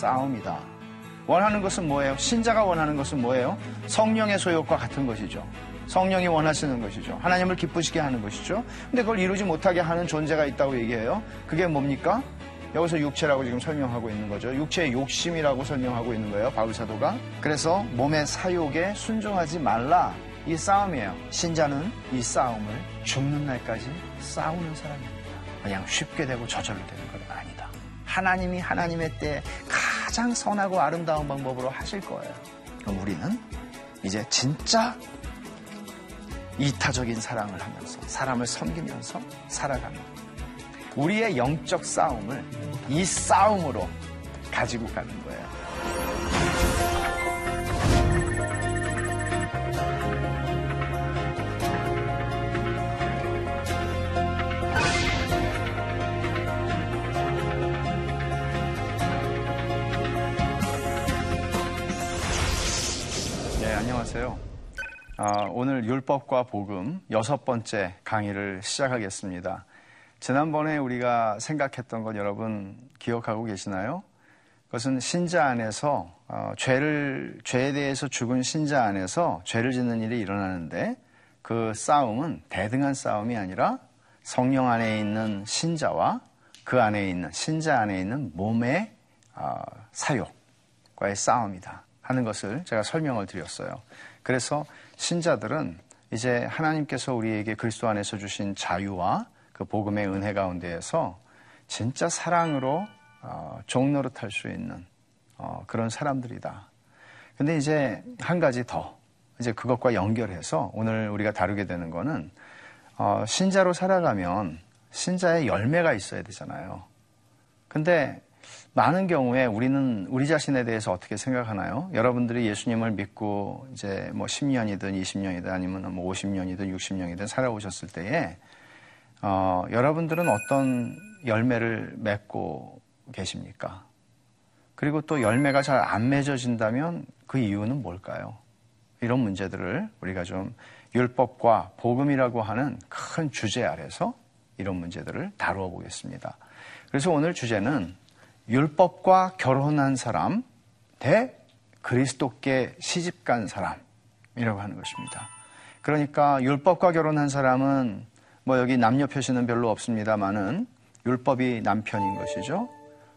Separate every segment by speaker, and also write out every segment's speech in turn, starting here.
Speaker 1: 싸움이다. 원하는 것은 뭐예요? 신자가 원하는 것은 뭐예요? 성령의 소욕과 같은 것이죠. 성령이 원하시는 것이죠. 하나님을 기쁘시게 하는 것이죠. 근데 그걸 이루지 못하게 하는 존재가 있다고 얘기해요. 그게 뭡니까? 여기서 육체라고 지금 설명하고 있는 거죠. 육체의 욕심이라고 설명하고 있는 거예요. 바울 사도가. 그래서 몸의 사욕에 순종하지 말라. 이 싸움이에요. 신자는 이 싸움을 죽는 날까지 싸우는 사람입니다. 그냥 쉽게 되고 저절로 되는 건 아니다. 하나님이 하나님의 때 가장 선하고 아름다운 방법으로 하실 거예요. 그럼 우리는 이제 진짜 이타적인 사랑을 하면서 사람을 섬기면서 살아가는 우리의 영적 싸움을 이 싸움으로 가지고 가는 거예요. 오늘 율법과 복음 여섯 번째 강의를 시작하겠습니다. 지난번에 우리가 생각했던 것 여러분 기억하고 계시나요? 그것은 신자 안에서 어, 죄를 죄에 대해서 죽은 신자 안에서 죄를 짓는 일이 일어나는데 그 싸움은 대등한 싸움이 아니라 성령 안에 있는 신자와 그 안에 있는 신자 안에 있는 몸의 어, 사욕과의 싸움이다 하는 것을 제가 설명을 드렸어요. 그래서 신자들은 이제 하나님께서 우리에게 그리스도 안에서 주신 자유와 그 복음의 은혜 가운데에서 진짜 사랑으로 어, 종노릇할 수 있는 어, 그런 사람들이다. 근데 이제 한 가지 더 이제 그것과 연결해서 오늘 우리가 다루게 되는 거는 어, 신자로 살아가면 신자의 열매가 있어야 되잖아요. 근데 많은 경우에 우리는 우리 자신에 대해서 어떻게 생각하나요? 여러분들이 예수님을 믿고 이제 뭐 10년이든 20년이든 아니면 뭐 50년이든 60년이든 살아오셨을 때에 어, 여러분들은 어떤 열매를 맺고 계십니까? 그리고 또 열매가 잘 안 맺어진다면 그 이유는 뭘까요? 이런 문제들을 우리가 좀 율법과 복음이라고 하는 큰 주제 아래서 이런 문제들을 다루어 보겠습니다. 그래서 오늘 주제는 율법과 결혼한 사람 대 그리스도께 시집간 사람이라고 하는 것입니다. 그러니까 율법과 결혼한 사람은 뭐 여기 남녀 표시는 별로 없습니다만은 율법이 남편인 것이죠.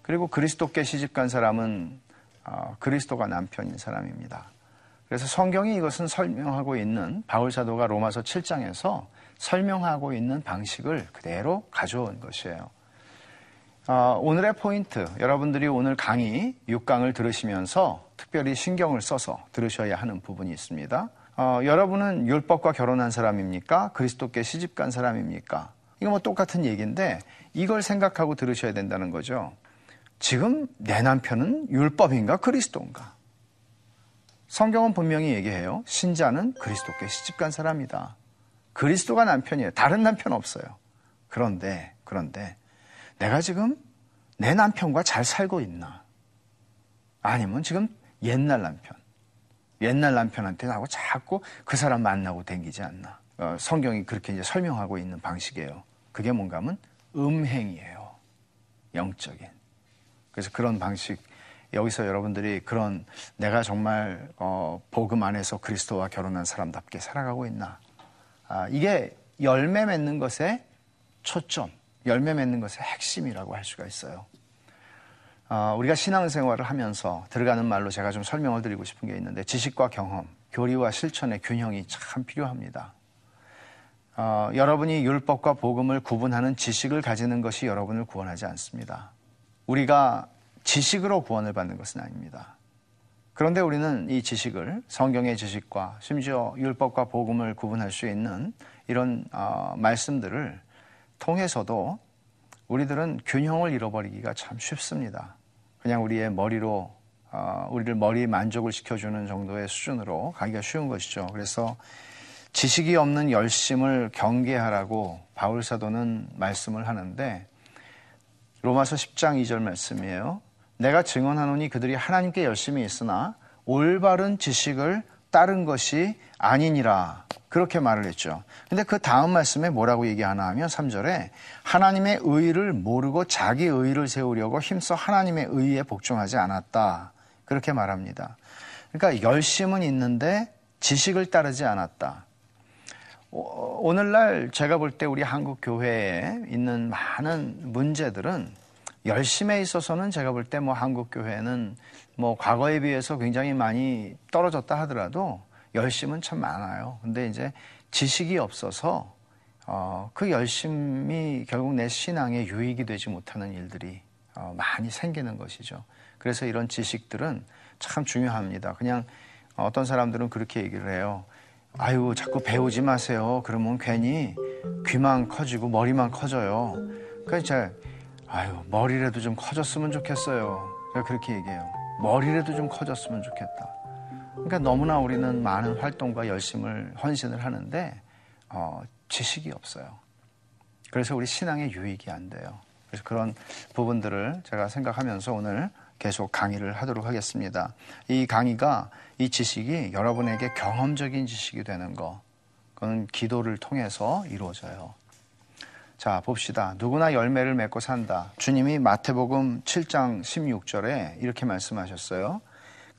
Speaker 1: 그리고 그리스도께 시집간 사람은 어, 그리스도가 남편인 사람입니다. 그래서 성경이 이것은 설명하고 있는 바울 사도가 로마서 7장에서 설명하고 있는 방식을 그대로 가져온 것이에요. 어, 오늘의 포인트, 여러분들이 오늘 강의 6강을 들으시면서 특별히 신경을 써서 들으셔야 하는 부분이 있습니다. 어, 여러분은 율법과 결혼한 사람입니까? 그리스도께 시집간 사람입니까? 이거 뭐 똑같은 얘기인데 이걸 생각하고 들으셔야 된다는 거죠. 지금 내 남편은 율법인가 그리스도인가? 성경은 분명히 얘기해요. 신자는 그리스도께 시집간 사람이다. 그리스도가 남편이에요. 다른 남편 없어요. 그런데 그런데 내가 지금 내 남편과 잘 살고 있나? 아니면 지금 옛날 남편, 옛날 남편한테 나하고 자꾸 그 사람 만나고 댕기지 않나. 어, 성경이 그렇게 이제 설명하고 있는 방식이에요. 그게 뭔가 하면 음행이에요. 영적인. 그래서 그런 방식, 여기서 여러분들이 그런 내가 정말 어, 복음 안에서 그리스도와 결혼한 사람답게 살아가고 있나. 아, 이게 열매 맺는 것에 초점, 열매 맺는 것의 핵심이라고 할 수가 있어요. 어, 우리가 신앙생활을 하면서 들어가는 말로 제가 좀 설명을 드리고 싶은 게 있는데 지식과 경험, 교리와 실천의 균형이 참 필요합니다. 어, 여러분이 율법과 복음을 구분하는 지식을 가지는 것이 여러분을 구원하지 않습니다. 우리가 지식으로 구원을 받는 것은 아닙니다. 그런데 우리는 이 지식을 성경의 지식과 심지어 율법과 복음을 구분할 수 있는 이런 어, 말씀들을 통해서도 우리들은 균형을 잃어버리기가 참 쉽습니다. 그냥 우리의 머리로 어, 우리를 머리 만족을 시켜주는 정도의 수준으로 가기가 쉬운 것이죠. 그래서 지식이 없는 열심을 경계하라고 바울 사도는 말씀을 하는데 로마서 10장 2절 말씀이에요. 내가 증언하노니 그들이 하나님께 열심히 있으나 올바른 지식을 따른 것이 아니니라. 그렇게 말을 했죠. 근데 그 다음 말씀에 뭐라고 얘기하나 하면 3절에 하나님의 의를 모르고 자기 의를 세우려고 힘써 하나님의 의에 복종하지 않았다. 그렇게 말합니다. 그러니까 열심은 있는데 지식을 따르지 않았다. 오늘날 제가 볼 때 우리 한국 교회에 있는 많은 문제들은 열심에 있어서는 제가 볼 때 뭐 한국 교회는 뭐 과거에 비해서 굉장히 많이 떨어졌다 하더라도 열심은 참 많아요. 근데 이제 지식이 없어서 어, 그 열심이 결국 내 신앙에 유익이 되지 못하는 일들이 어, 많이 생기는 것이죠. 그래서 이런 지식들은 참 중요합니다. 그냥 어떤 사람들은 그렇게 얘기를 해요. 아유, 자꾸 배우지 마세요. 그러면 괜히 귀만 커지고 머리만 커져요. 그러니까 제가, 아유, 머리라도 좀 커졌으면 좋겠어요. 제가 그렇게 얘기해요. 머리라도 좀 커졌으면 좋겠다. 그러니까 너무나 우리는 많은 활동과 열심을 헌신을 하는데 어, 지식이 없어요. 그래서 우리 신앙에 유익이 안 돼요. 그래서 그런 부분들을 제가 생각하면서 오늘 계속 강의를 하도록 하겠습니다. 이 강의가 이 지식이 여러분에게 경험적인 지식이 되는 거, 그건 기도를 통해서 이루어져요. 자, 봅시다. 누구나 열매를 맺고 산다. 주님이 마태복음 7장 16절에 이렇게 말씀하셨어요.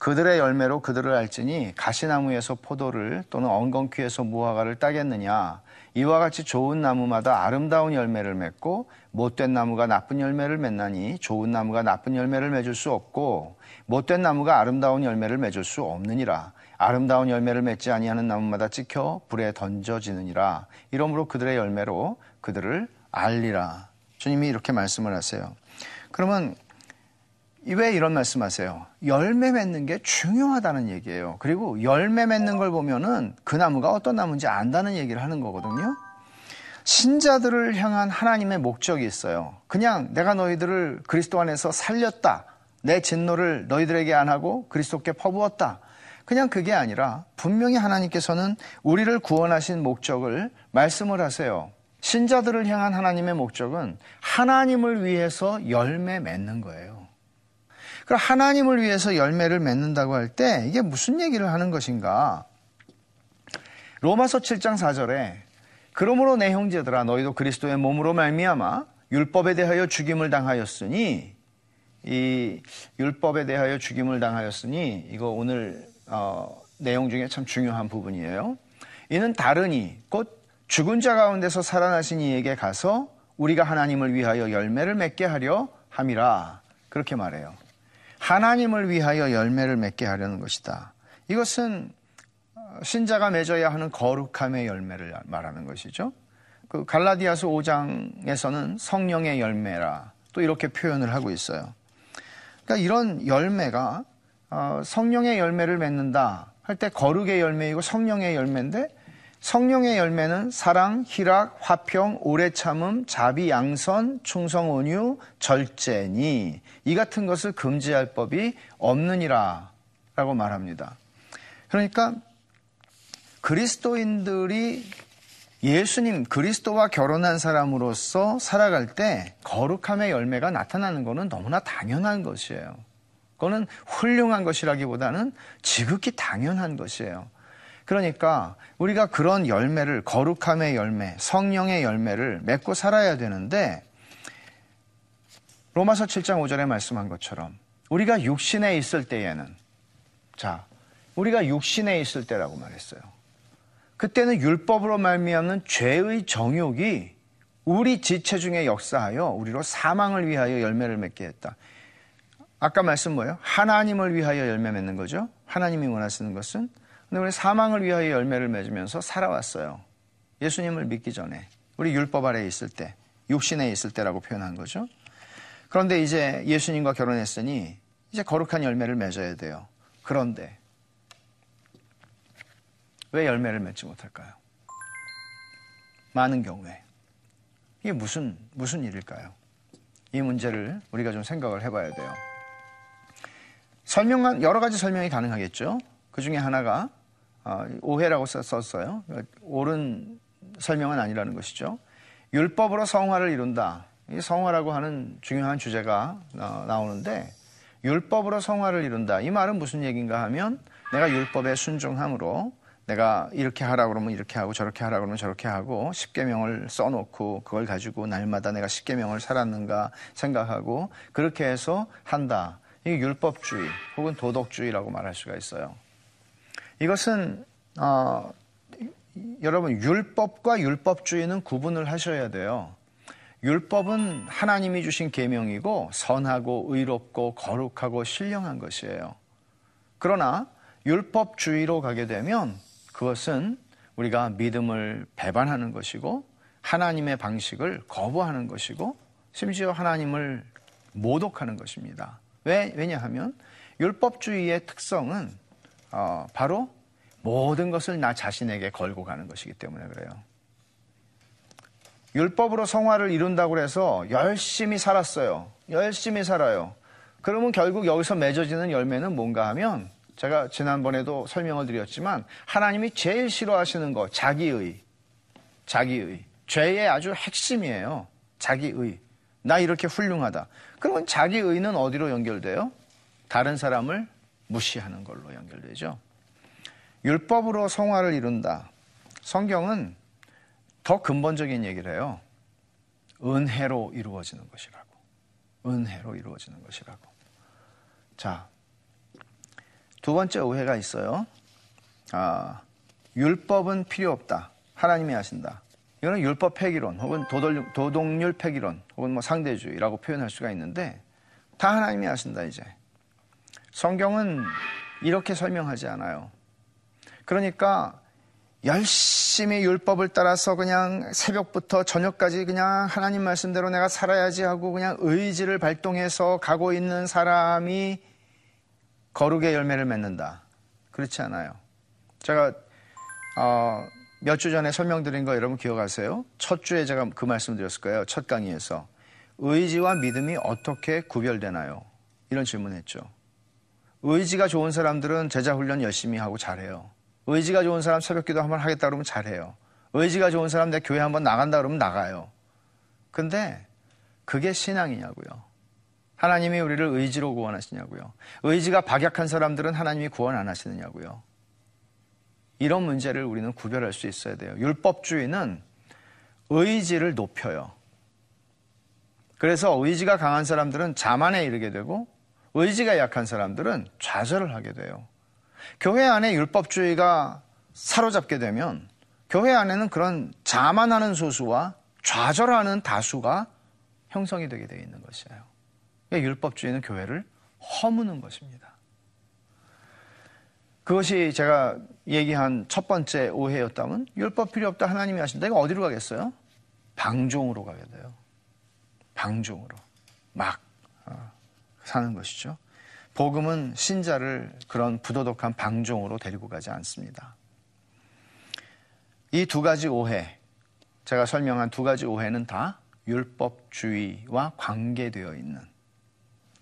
Speaker 1: 그들의 열매로 그들을 알지니 가시나무에서 포도를 또는 엉겅퀴에서 무화과를 따겠느냐? 이와 같이 좋은 나무마다 아름다운 열매를 맺고 못된 나무가 나쁜 열매를 맺나니 좋은 나무가 나쁜 열매를 맺을 수 없고 못된 나무가 아름다운 열매를 맺을 수 없느니라. 아름다운 열매를 맺지 아니하는 나무마다 찍혀 불에 던져지느니라. 이러므로 그들의 열매로 그들을 알리라. 주님이 이렇게 말씀을 하세요. 그러면 왜 이런 말씀하세요? 열매 맺는 게 중요하다는 얘기예요. 그리고 열매 맺는 걸 보면은 그 나무가 어떤 나무인지 안다는 얘기를 하는 거거든요. 신자들을 향한 하나님의 목적이 있어요. 그냥 내가 너희들을 그리스도 안에서 살렸다. 내 진노를 너희들에게 안 하고 그리스도께 퍼부었다. 그냥 그게 아니라 분명히 하나님께서는 우리를 구원하신 목적을 말씀을 하세요. 신자들을 향한 하나님의 목적은 하나님을 위해서 열매 맺는 거예요. 그럼 하나님을 위해서 열매를 맺는다고 할 때 이게 무슨 얘기를 하는 것인가? 로마서 7장 4절에 그러므로 내 형제들아 너희도 그리스도의 몸으로 말미암아 율법에 대하여 죽임을 당하였으니 이 율법에 대하여 죽임을 당하였으니 이거 오늘 어, 내용 중에 참 중요한 부분이에요. 이는 다르니 곧 죽은 자 가운데서 살아나신 이에게 가서 우리가 하나님을 위하여 열매를 맺게 하려 함이라 그렇게 말해요. 하나님을 위하여 열매를 맺게 하려는 것이다. 이것은 신자가 맺어야 하는 거룩함의 열매를 말하는 것이죠. 그 갈라디아서 5장에서는 성령의 열매라 또 이렇게 표현을 하고 있어요. 그러니까 이런 열매가 어, 성령의 열매를 맺는다 할 때 거룩의 열매이고 성령의 열매인데 성령의 열매는 사랑, 희락, 화평, 오래 참음, 자비, 양선, 충성, 온유, 절제니 이 같은 것을 금지할 법이 없느니라 라고 말합니다. 그러니까 그리스도인들이 예수님 그리스도와 결혼한 사람으로서 살아갈 때 거룩함의 열매가 나타나는 것은 너무나 당연한 것이에요. 그거는 훌륭한 것이라기보다는 지극히 당연한 것이에요. 그러니까 우리가 그런 열매를 거룩함의 열매, 성령의 열매를 맺고 살아야 되는데 로마서 7장 5절에 말씀한 것처럼 우리가 육신에 있을 때에는 자, 우리가 육신에 있을 때라고 말했어요. 그때는 율법으로 말미암는 죄의 정욕이 우리 지체 중에 역사하여 우리로 사망을 위하여 열매를 맺게 했다. 아까 말씀 뭐예요? 하나님을 위하여 열매 맺는 거죠. 하나님이 원하시는 것은 근데 우리 사망을 위하여 열매를 맺으면서 살아왔어요. 예수님을 믿기 전에. 우리 율법 아래에 있을 때, 육신에 있을 때라고 표현한 거죠. 그런데 이제 예수님과 결혼했으니 이제 거룩한 열매를 맺어야 돼요. 그런데 왜 열매를 맺지 못할까요? 많은 경우에. 이게 무슨, 무슨 일일까요? 이 문제를 우리가 좀 생각을 해봐야 돼요. 설명한, 여러 가지 설명이 가능하겠죠? 그 중에 하나가 어, 오해라고 썼어요. 옳은 설명은 아니라는 것이죠. 율법으로 성화를 이룬다. 이 성화라고 하는 중요한 주제가 어, 나오는데 율법으로 성화를 이룬다. 이 말은 무슨 얘기인가 하면 내가 율법에 순종함으로 내가 이렇게 하라 그러면 이렇게 하고 저렇게 하라 그러면 저렇게 하고 십계명을 써놓고 그걸 가지고 날마다 내가 십계명을 살았는가 생각하고 그렇게 해서 한다. 이 율법주의 혹은 도덕주의라고 말할 수가 있어요. 이것은 어, 여러분 율법과 율법주의는 구분을 하셔야 돼요. 율법은 하나님이 주신 계명이고 선하고 의롭고 거룩하고 신령한 것이에요. 그러나 율법주의로 가게 되면 그것은 우리가 믿음을 배반하는 것이고 하나님의 방식을 거부하는 것이고 심지어 하나님을 모독하는 것입니다. 왜? 왜냐하면 율법주의의 특성은 어, 바로 모든 것을 나 자신에게 걸고 가는 것이기 때문에 그래요. 율법으로 성화를 이룬다고 해서 열심히 살았어요. 열심히 살아요. 그러면 결국 여기서 맺어지는 열매는 뭔가 하면 제가 지난번에도 설명을 드렸지만 하나님이 제일 싫어하시는 거 자기의 자기의 죄의 아주 핵심이에요. 자기의 나 이렇게 훌륭하다. 그러면 자기의는 어디로 연결돼요? 다른 사람을 무시하는 걸로 연결되죠. 율법으로 성화를 이룬다. 성경은 더 근본적인 얘기를 해요. 은혜로 이루어지는 것이라고. 은혜로 이루어지는 것이라고. 자, 두 번째 오해가 있어요. 아, 율법은 필요 없다. 하나님이 하신다. 이거는 율법 폐기론 혹은 도덕, 도덕률 폐기론 혹은 뭐 상대주의라고 표현할 수가 있는데 다 하나님이 하신다 이제. 성경은 이렇게 설명하지 않아요. 그러니까 열심히 율법을 따라서 그냥 새벽부터 저녁까지 그냥 하나님 말씀대로 내가 살아야지 하고 그냥 의지를 발동해서 가고 있는 사람이 거룩의 열매를 맺는다. 그렇지 않아요. 제가 어, 몇 주 전에 설명드린 거 여러분 기억하세요? 첫 주에 제가 그 말씀 드렸을 거예요. 첫 강의에서 의지와 믿음이 어떻게 구별되나요? 이런 질문했죠. 의지가 좋은 사람들은 제자 훈련 열심히 하고 잘해요. 의지가 좋은 사람 새벽 기도 한번 하겠다 그러면 잘해요. 의지가 좋은 사람 내 교회 한번 나간다 그러면 나가요. 근데 그게 신앙이냐고요. 하나님이 우리를 의지로 구원하시냐고요. 의지가 박약한 사람들은 하나님이 구원 안 하시느냐고요. 이런 문제를 우리는 구별할 수 있어야 돼요. 율법주의는 의지를 높여요. 그래서 의지가 강한 사람들은 자만에 이르게 되고 의지가 약한 사람들은 좌절을 하게 돼요. 교회 안에 율법주의가 사로잡게 되면 교회 안에는 그런 자만하는 소수와 좌절하는 다수가 형성이 되게 되어 있는 것이에요. 그러니까 율법주의는 교회를 허무는 것입니다. 그것이 제가 얘기한 첫 번째 오해였다면 율법 필요 없다 하나님이 하신다. 이거 어디로 가겠어요? 방종으로 가게 돼요. 방종으로 막 어, 사는 것이죠. 복음은 신자를 그런 부도덕한 방종으로 데리고 가지 않습니다. 이 두 가지 오해, 제가 설명한 두 가지 오해는 다 율법주의와 관계되어 있는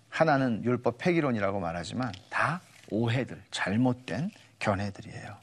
Speaker 1: 하나는 율법 폐기론이라고 말하지만 다 오해들, 잘못된 견해들이에요.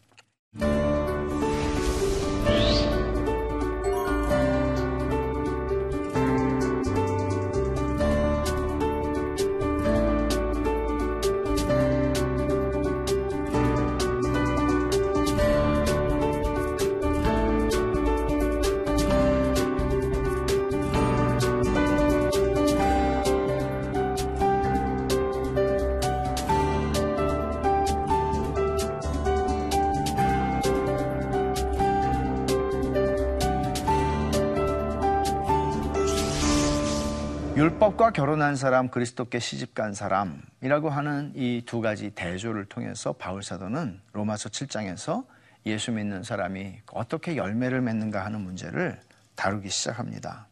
Speaker 1: 율법과 결혼한 사람, 그리스도께 시집간 사람이라고 하는 이 두 가지 대조를 통해서 바울 사도는 로마서 7장에서 예수 믿는 사람이 어떻게 열매를 맺는가 하는 문제를 다루기 시작합니다.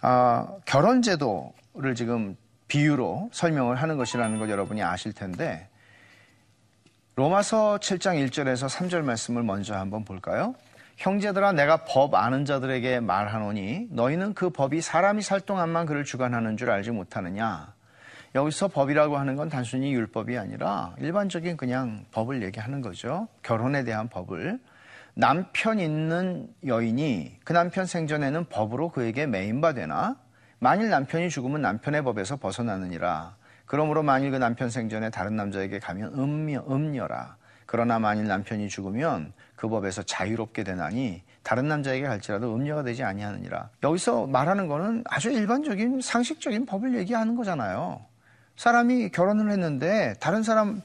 Speaker 1: 아, 결혼 제도를 지금 비유로 설명을 하는 것이라는 걸 여러분이 아실 텐데 로마서 7장 1절에서 3절 말씀을 먼저 한번 볼까요? 형제들아 내가 법 아는 자들에게 말하노니 너희는 그 법이 사람이 살 동안만 그를 주관하는 줄 알지 못하느냐. 여기서 법이라고 하는 건 단순히 율법이 아니라 일반적인 그냥 법을 얘기하는 거죠. 결혼에 대한 법을. 남편 있는 여인이 그 남편 생전에는 법으로 그에게 매인바 되나? 만일 남편이 죽으면 남편의 법에서 벗어나느니라. 그러므로 만일 그 남편 생전에 다른 남자에게 가면 음녀, 음녀라. 그러나 만일 남편이 죽으면 그 법에서 자유롭게 되나니 다른 남자에게 갈지라도 음녀가 되지 아니하느니라. 여기서 말하는 거는 아주 일반적인 상식적인 법을 얘기하는 거잖아요. 사람이 결혼을 했는데 다른 사람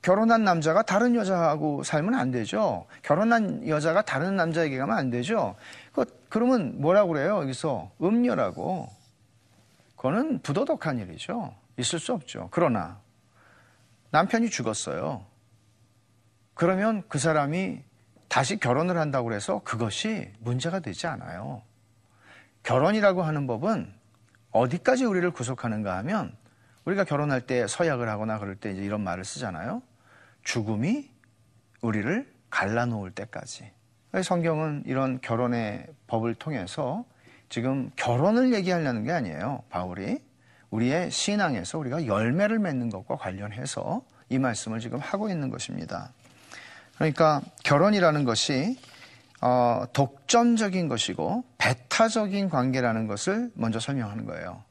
Speaker 1: 결혼한 남자가 다른 여자하고 살면 안 되죠. 결혼한 여자가 다른 남자에게 가면 안 되죠. 그, 그러면 뭐라고 그래요? 여기서 음녀라고. 그거는 부도덕한 일이죠. 있을 수 없죠. 그러나 남편이 죽었어요. 그러면 그 사람이 다시 결혼을 한다고 해서 그것이 문제가 되지 않아요. 결혼이라고 하는 법은 어디까지 우리를 구속하는가 하면 우리가 결혼할 때 서약을 하거나 그럴 때 이제 이런 말을 쓰잖아요. 죽음이 우리를 갈라놓을 때까지. 성경은 이런 결혼의 법을 통해서 지금 결혼을 얘기하려는 게 아니에요. 바울이 우리의 신앙에서 우리가 열매를 맺는 것과 관련해서 이 말씀을 지금 하고 있는 것입니다. 그러니까 결혼이라는 것이 어, 독점적인 것이고 배타적인 관계라는 것을 먼저 설명하는 거예요.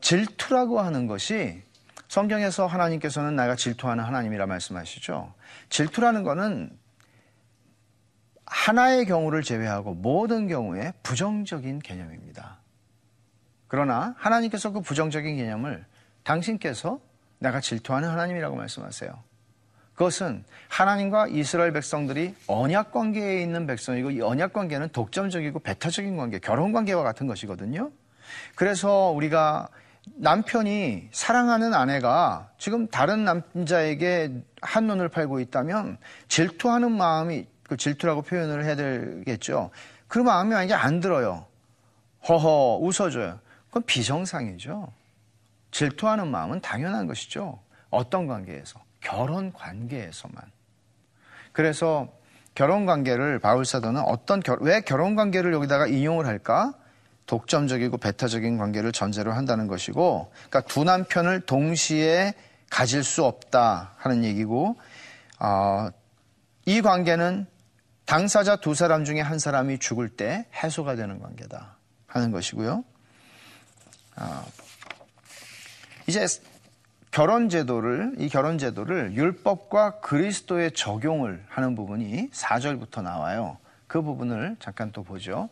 Speaker 1: 질투라고 하는 것이 성경에서 하나님께서는 나가 질투하는 하나님이라 말씀하시죠. 질투라는 것은 하나의 경우를 제외하고 모든 경우에 부정적인 개념입니다. 그러나 하나님께서 그 부정적인 개념을 당신께서 내가 질투하는 하나님이라고 말씀하세요. 그것은 하나님과 이스라엘 백성들이 언약 관계에 있는 백성이고 이 언약 관계는 독점적이고 배타적인 관계, 결혼 관계와 같은 것이거든요. 그래서 우리가 남편이 사랑하는 아내가 지금 다른 남자에게 한눈을 팔고 있다면 질투하는 마음이 그 질투라고 표현을 해야 되겠죠. 그 마음이 만약에 안 들어요. 허허 웃어줘요. 그건 비정상이죠. 질투하는 마음은 당연한 것이죠. 어떤 관계에서? 결혼 관계에서만. 그래서 결혼 관계를 바울 사도는 어떤 왜 결혼 관계를 여기다가 인용을 할까? 독점적이고 배타적인 관계를 전제로 한다는 것이고, 그러니까 두 남편을 동시에 가질 수 없다 하는 얘기고, 어, 이 관계는 당사자 두 사람 중에 한 사람이 죽을 때 해소가 되는 관계다 하는 것이고요. 어, 이제 결혼 제도를 이 결혼 제도를 율법과 그리스도의 적용을 하는 부분이 4절부터 나와요. 그 부분을 잠깐 또 보죠.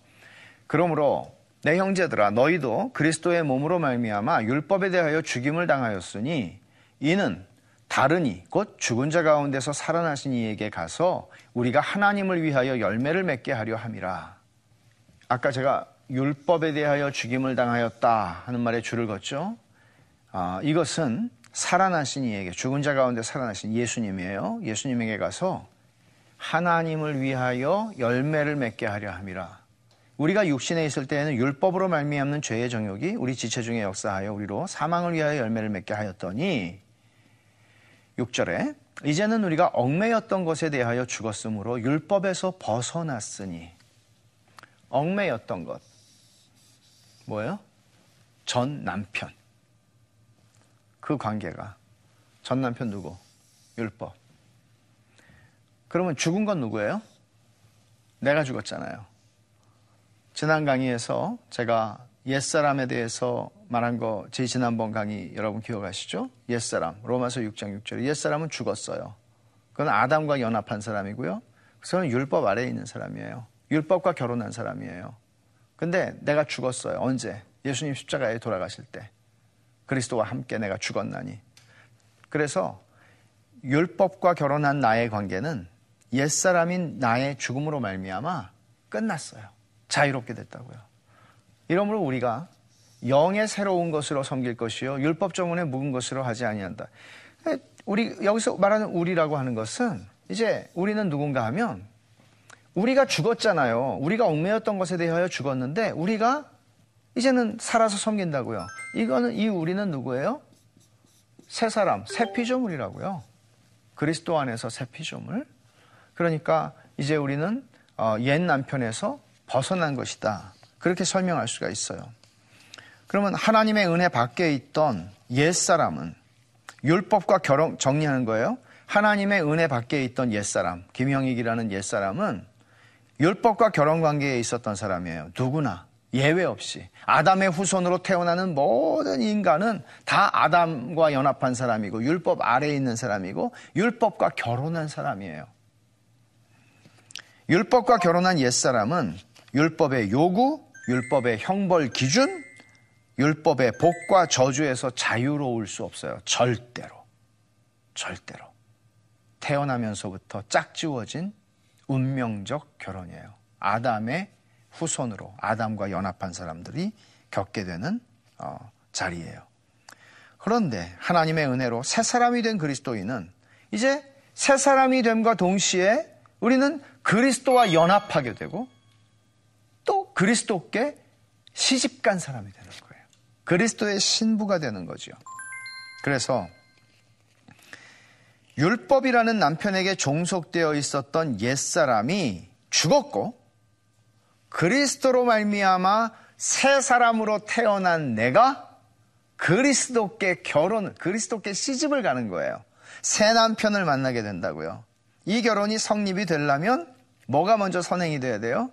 Speaker 1: 그러므로 내 형제들아 너희도 그리스도의 몸으로 말미암아 율법에 대하여 죽임을 당하였으니 이는 다르니 곧 죽은 자 가운데서 살아나신 이에게 가서 우리가 하나님을 위하여 열매를 맺게 하려 함이라. 아까 제가 율법에 대하여 죽임을 당하였다 하는 말에 줄을 걷죠. 아, 이것은 살아나신 이에게 죽은 자 가운데 살아나신 예수님이에요. 예수님에게 가서 하나님을 위하여 열매를 맺게 하려 함이라. 우리가 육신에 있을 때에는 율법으로 말미암는 죄의 정욕이 우리 지체 중에 역사하여 우리로 사망을 위하여 열매를 맺게 하였더니 6절에 이제는 우리가 얽매였던 것에 대하여 죽었으므로 율법에서 벗어났으니 얽매였던 것 뭐예요? 전 남편 그 관계가 전 남편 누구? 율법 그러면 죽은 건 누구예요? 내가 죽었잖아요 지난 강의에서 제가 옛사람에 대해서 말한 거, 제 지난번 강의 여러분 기억하시죠? 옛사람, 로마서 6장 6절. 옛사람은 죽었어요. 그건 아담과 연합한 사람이고요. 그래서 율법 아래에 있는 사람이에요. 율법과 결혼한 사람이에요. 근데 내가 죽었어요. 언제? 예수님 십자가에 돌아가실 때. 그리스도와 함께 내가 죽었나니. 그래서 율법과 결혼한 나의 관계는 옛사람인 나의 죽음으로 말미암아 끝났어요. 자유롭게 됐다고요. 이러므로 우리가 영의 새로운 것으로 섬길 것이요 율법 정원에 묵은 것으로 하지 아니한다. 우리 여기서 말하는 우리라고 하는 것은 이제 우리는 누군가 하면 우리가 죽었잖아요. 우리가 얽매였던 것에 대하여 죽었는데 우리가 이제는 살아서 섬긴다고요. 이거는 이 우리는 누구예요? 새 사람, 새 피조물이라고요. 그리스도 안에서 새 피조물. 그러니까 이제 우리는 어, 옛 남편에서 벗어난 것이다. 그렇게 설명할 수가 있어요. 그러면 하나님의 은혜 밖에 있던 옛 사람은 율법과 결혼 정리하는 거예요. 하나님의 은혜 밖에 있던 옛 사람, 김형익이라는 옛 사람은 율법과 결혼 관계에 있었던 사람이에요. 누구나 예외 없이 아담의 후손으로 태어나는 모든 인간은 다 아담과 연합한 사람이고 율법 아래에 있는 사람이고 율법과 결혼한 사람이에요. 율법과 결혼한 옛사람은 율법의 요구, 율법의 형벌 기준, 율법의 복과 저주에서 자유로울 수 없어요. 절대로. 절대로. 태어나면서부터 짝지워진 운명적 결혼이에요. 아담의 후손으로 아담과 연합한 사람들이 겪게 되는 어, 자리예요. 그런데 하나님의 은혜로 새 사람이 된 그리스도인은 이제 새 사람이 됨과 동시에 우리는 그리스도와 연합하게 되고 또 그리스도께 시집간 사람이 되는 거예요. 그리스도의 신부가 되는 거죠. 그래서 율법이라는 남편에게 종속되어 있었던 옛사람이 죽었고 그리스도로 말미암아 새 사람으로 태어난 내가 그리스도께 결혼, 그리스도께 시집을 가는 거예요. 새 남편을 만나게 된다고요. 이 결혼이 성립이 되려면 뭐가 먼저 선행이 돼야 돼요?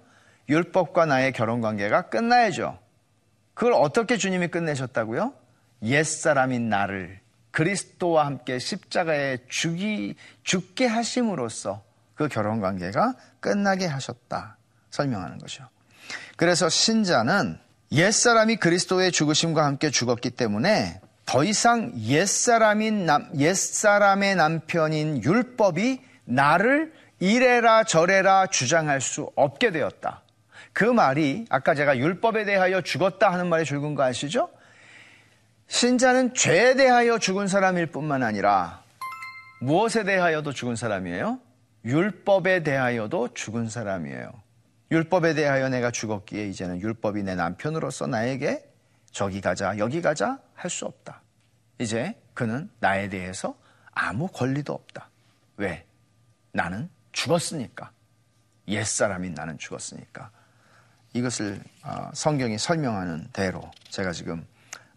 Speaker 1: 율법과 나의 결혼 관계가 끝나야죠. 그걸 어떻게 주님이 끝내셨다고요? 옛사람인 나를 그리스도와 함께 십자가에 죽이, 죽게 하심으로써 그 결혼 관계가 끝나게 하셨다. 설명하는 거죠. 그래서 신자는 옛사람이 그리스도의 죽으심과 함께 죽었기 때문에 더 이상 옛사람인 남, 옛사람의 남편인 율법이 나를 이래라 저래라 주장할 수 없게 되었다. 그 말이 아까 제가 율법에 대하여 죽었다 하는 말이 죽은 거 아시죠? 신자는 죄에 대하여 죽은 사람일 뿐만 아니라 무엇에 대하여도 죽은 사람이에요? 율법에 대하여도 죽은 사람이에요. 율법에 대하여 내가 죽었기에 이제는 율법이 내 남편으로서 나에게 저기 가자, 여기 가자 할 수 없다. 이제 그는 나에 대해서 아무 권리도 없다. 왜? 나는 죽었으니까. 옛사람인 나는 죽었으니까. 이것을 어, 성경이 설명하는 대로 제가 지금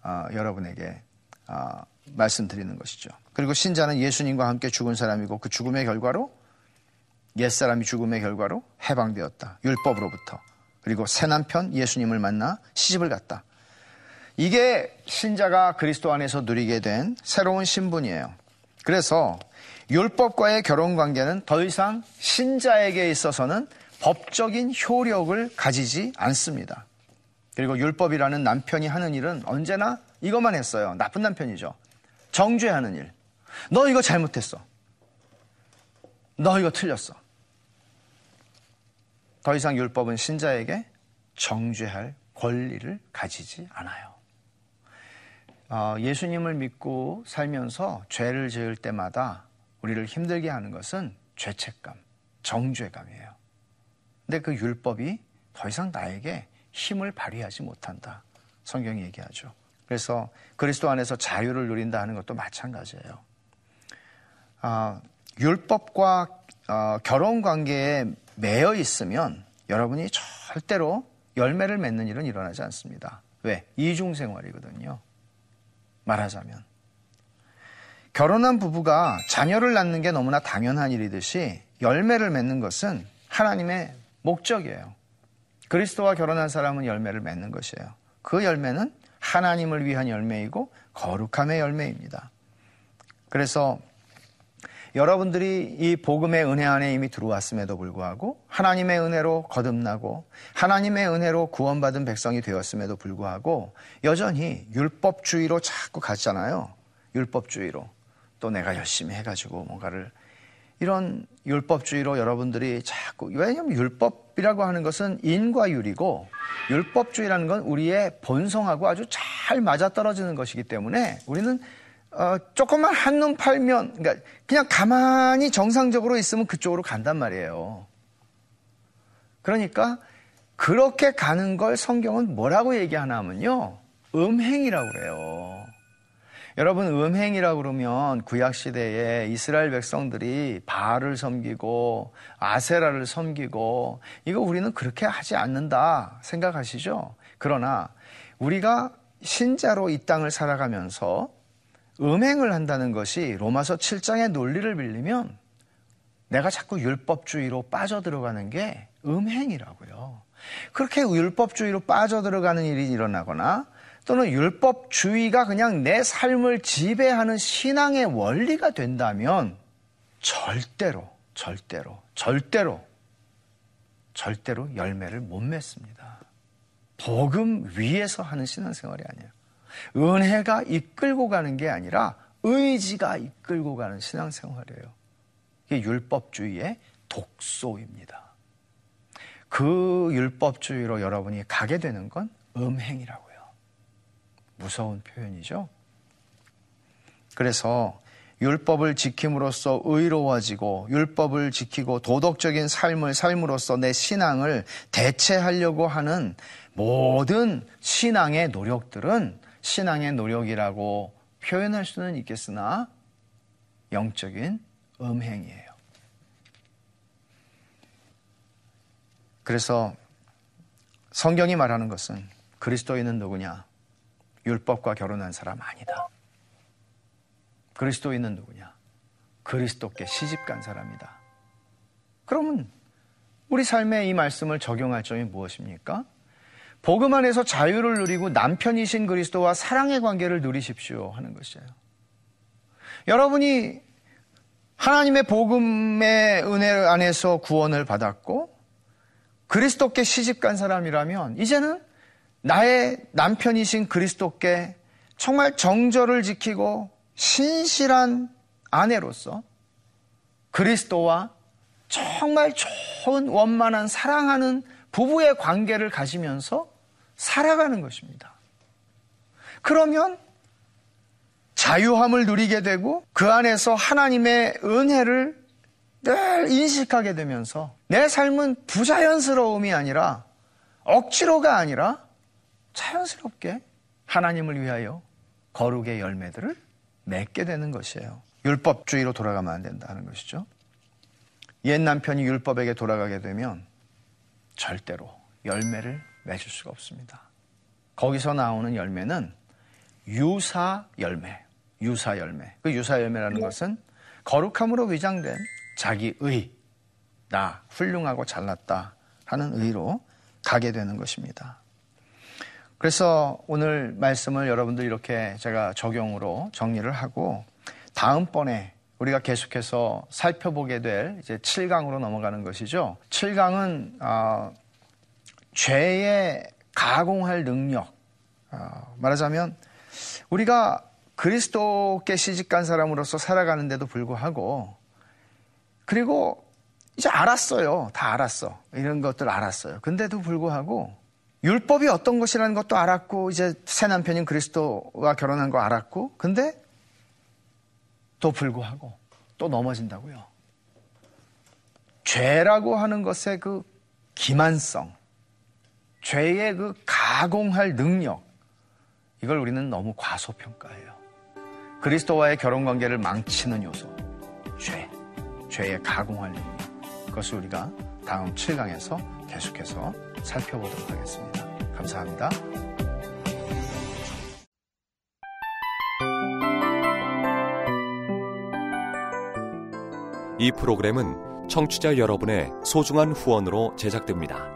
Speaker 1: 어, 여러분에게 어, 말씀드리는 것이죠. 그리고 신자는 예수님과 함께 죽은 사람이고 그 죽음의 결과로 옛사람이 죽음의 결과로 해방되었다. 율법으로부터. 그리고 새 남편 예수님을 만나 시집을 갔다. 이게 신자가 그리스도 안에서 누리게 된 새로운 신분이에요. 그래서 율법과의 결혼 관계는 더 이상 신자에게 있어서는 법적인 효력을 가지지 않습니다. 그리고 율법이라는 남편이 하는 일은 언제나 이것만 했어요. 나쁜 남편이죠. 정죄하는 일. 너 이거 잘못했어. 너 이거 틀렸어. 더 이상 율법은 신자에게 정죄할 권리를 가지지 않아요. 어, 예수님을 믿고 살면서 죄를 지을 때마다 우리를 힘들게 하는 것은 죄책감, 정죄감이에요. 근데 그 율법이 더 이상 나에게 힘을 발휘하지 못한다. 성경이 얘기하죠. 그래서 그리스도 안에서 자유를 누린다 하는 것도 마찬가지예요. 아, 율법과 어, 결혼 관계에 매여 있으면 여러분이 절대로 열매를 맺는 일은 일어나지 않습니다. 왜? 이중생활이거든요. 말하자면. 결혼한 부부가 자녀를 낳는 게 너무나 당연한 일이듯이 열매를 맺는 것은 하나님의 목적이에요. 그리스도와 결혼한 사람은 열매를 맺는 것이에요. 그 열매는 하나님을 위한 열매이고 거룩함의 열매입니다. 그래서 여러분들이 이 복음의 은혜 안에 이미 들어왔음에도 불구하고 하나님의 은혜로 거듭나고 하나님의 은혜로 구원받은 백성이 되었음에도 불구하고 여전히 율법주의로 자꾸 갔잖아요. 율법주의로. 또 내가 열심히 해가지고 뭔가를 이런 율법주의로 여러분들이 자꾸 왜냐하면 율법이라고 하는 것은 인과율이고 율법주의라는 건 우리의 본성하고 아주 잘 맞아떨어지는 것이기 때문에 우리는 어, 조금만 한눈 팔면 그러니까 그냥 가만히 정상적으로 있으면 그쪽으로 간단 말이에요. 그러니까 그렇게 가는 걸 성경은 뭐라고 얘기하나 하면요. 음행이라고 그래요. 여러분 음행이라고 그러면 구약 시대에 이스라엘 백성들이 바알을 섬기고 아세라를 섬기고 이거 우리는 그렇게 하지 않는다 생각하시죠? 그러나 우리가 신자로 이 땅을 살아가면서 음행을 한다는 것이 로마서 7장의 논리를 빌리면 내가 자꾸 율법주의로 빠져들어가는 게 음행이라고요. 그렇게 율법주의로 빠져들어가는 일이 일어나거나 또는 율법주의가 그냥 내 삶을 지배하는 신앙의 원리가 된다면 절대로, 절대로, 절대로, 절대로 열매를 못 맺습니다. 복음 위에서 하는 신앙생활이 아니에요. 은혜가 이끌고 가는 게 아니라 의지가 이끌고 가는 신앙생활이에요. 이게 율법주의의 독소입니다. 그 율법주의로 여러분이 가게 되는 건 음행이라고요. 무서운 표현이죠. 그래서 율법을 지킴으로써 의로워지고 율법을 지키고 도덕적인 삶을 삶으로써 내 신앙을 대체하려고 하는 모든 신앙의 노력들은 신앙의 노력이라고 표현할 수는 있겠으나 영적인 음행이에요. 그래서 성경이 말하는 것은 그리스도인은 누구냐? 율법과 결혼한 사람 아니다. 그리스도인은 누구냐? 그리스도께 시집간 사람이다. 그러면 우리 삶에 이 말씀을 적용할 점이 무엇입니까? 복음 안에서 자유를 누리고 남편이신 그리스도와 사랑의 관계를 누리십시오 하는 것이에요. 여러분이 하나님의 복음의 은혜 안에서 구원을 받았고 그리스도께 시집간 사람이라면 이제는 나의 남편이신 그리스도께 정말 정절을 지키고 신실한 아내로서 그리스도와 정말 좋은 원만한 사랑하는 부부의 관계를 가지면서 살아가는 것입니다. 그러면 자유함을 누리게 되고 그 안에서 하나님의 은혜를 늘 인식하게 되면서 내 삶은 부자연스러움이 아니라 억지로가 아니라 자연스럽게 하나님을 위하여 거룩의 열매들을 맺게 되는 것이에요. 율법주의로 돌아가면 안 된다는 것이죠. 옛 남편이 율법에게 돌아가게 되면 절대로 열매를 맺을 수가 없습니다. 거기서 나오는 열매는 유사 열매, 유사 열매. 그 유사 열매라는 것은 거룩함으로 위장된 자기의, 나 훌륭하고 잘났다 하는 의로 가게 되는 것입니다. 그래서 오늘 말씀을 여러분들 이렇게 제가 적용으로 정리를 하고 다음번에 우리가 계속해서 살펴보게 될 이제 7강으로 넘어가는 것이죠. 7강은 어, 죄의 가공할 능력. 어, 말하자면 우리가 그리스도께 시집간 사람으로서 살아가는데도 불구하고 그리고 이제 알았어요. 다 알았어. 이런 것들 알았어요. 근데도 불구하고 율법이 어떤 것이라는 것도 알았고 이제 새 남편인 그리스도와 결혼한 거 알았고 근데 또 불구하고 또 넘어진다고요. 죄라고 하는 것의 그 기만성, 죄의 그 가공할 능력, 이걸 우리는 너무 과소평가해요. 그리스도와의 결혼 관계를 망치는 요소, 죄, 죄의 가공할 능력. 그것을 우리가 다음 7강에서 계속해서 살펴보도록 하겠습니다. 감사합니다.
Speaker 2: 이 프로그램은 청취자 여러분의 소중한 후원으로 제작됩니다.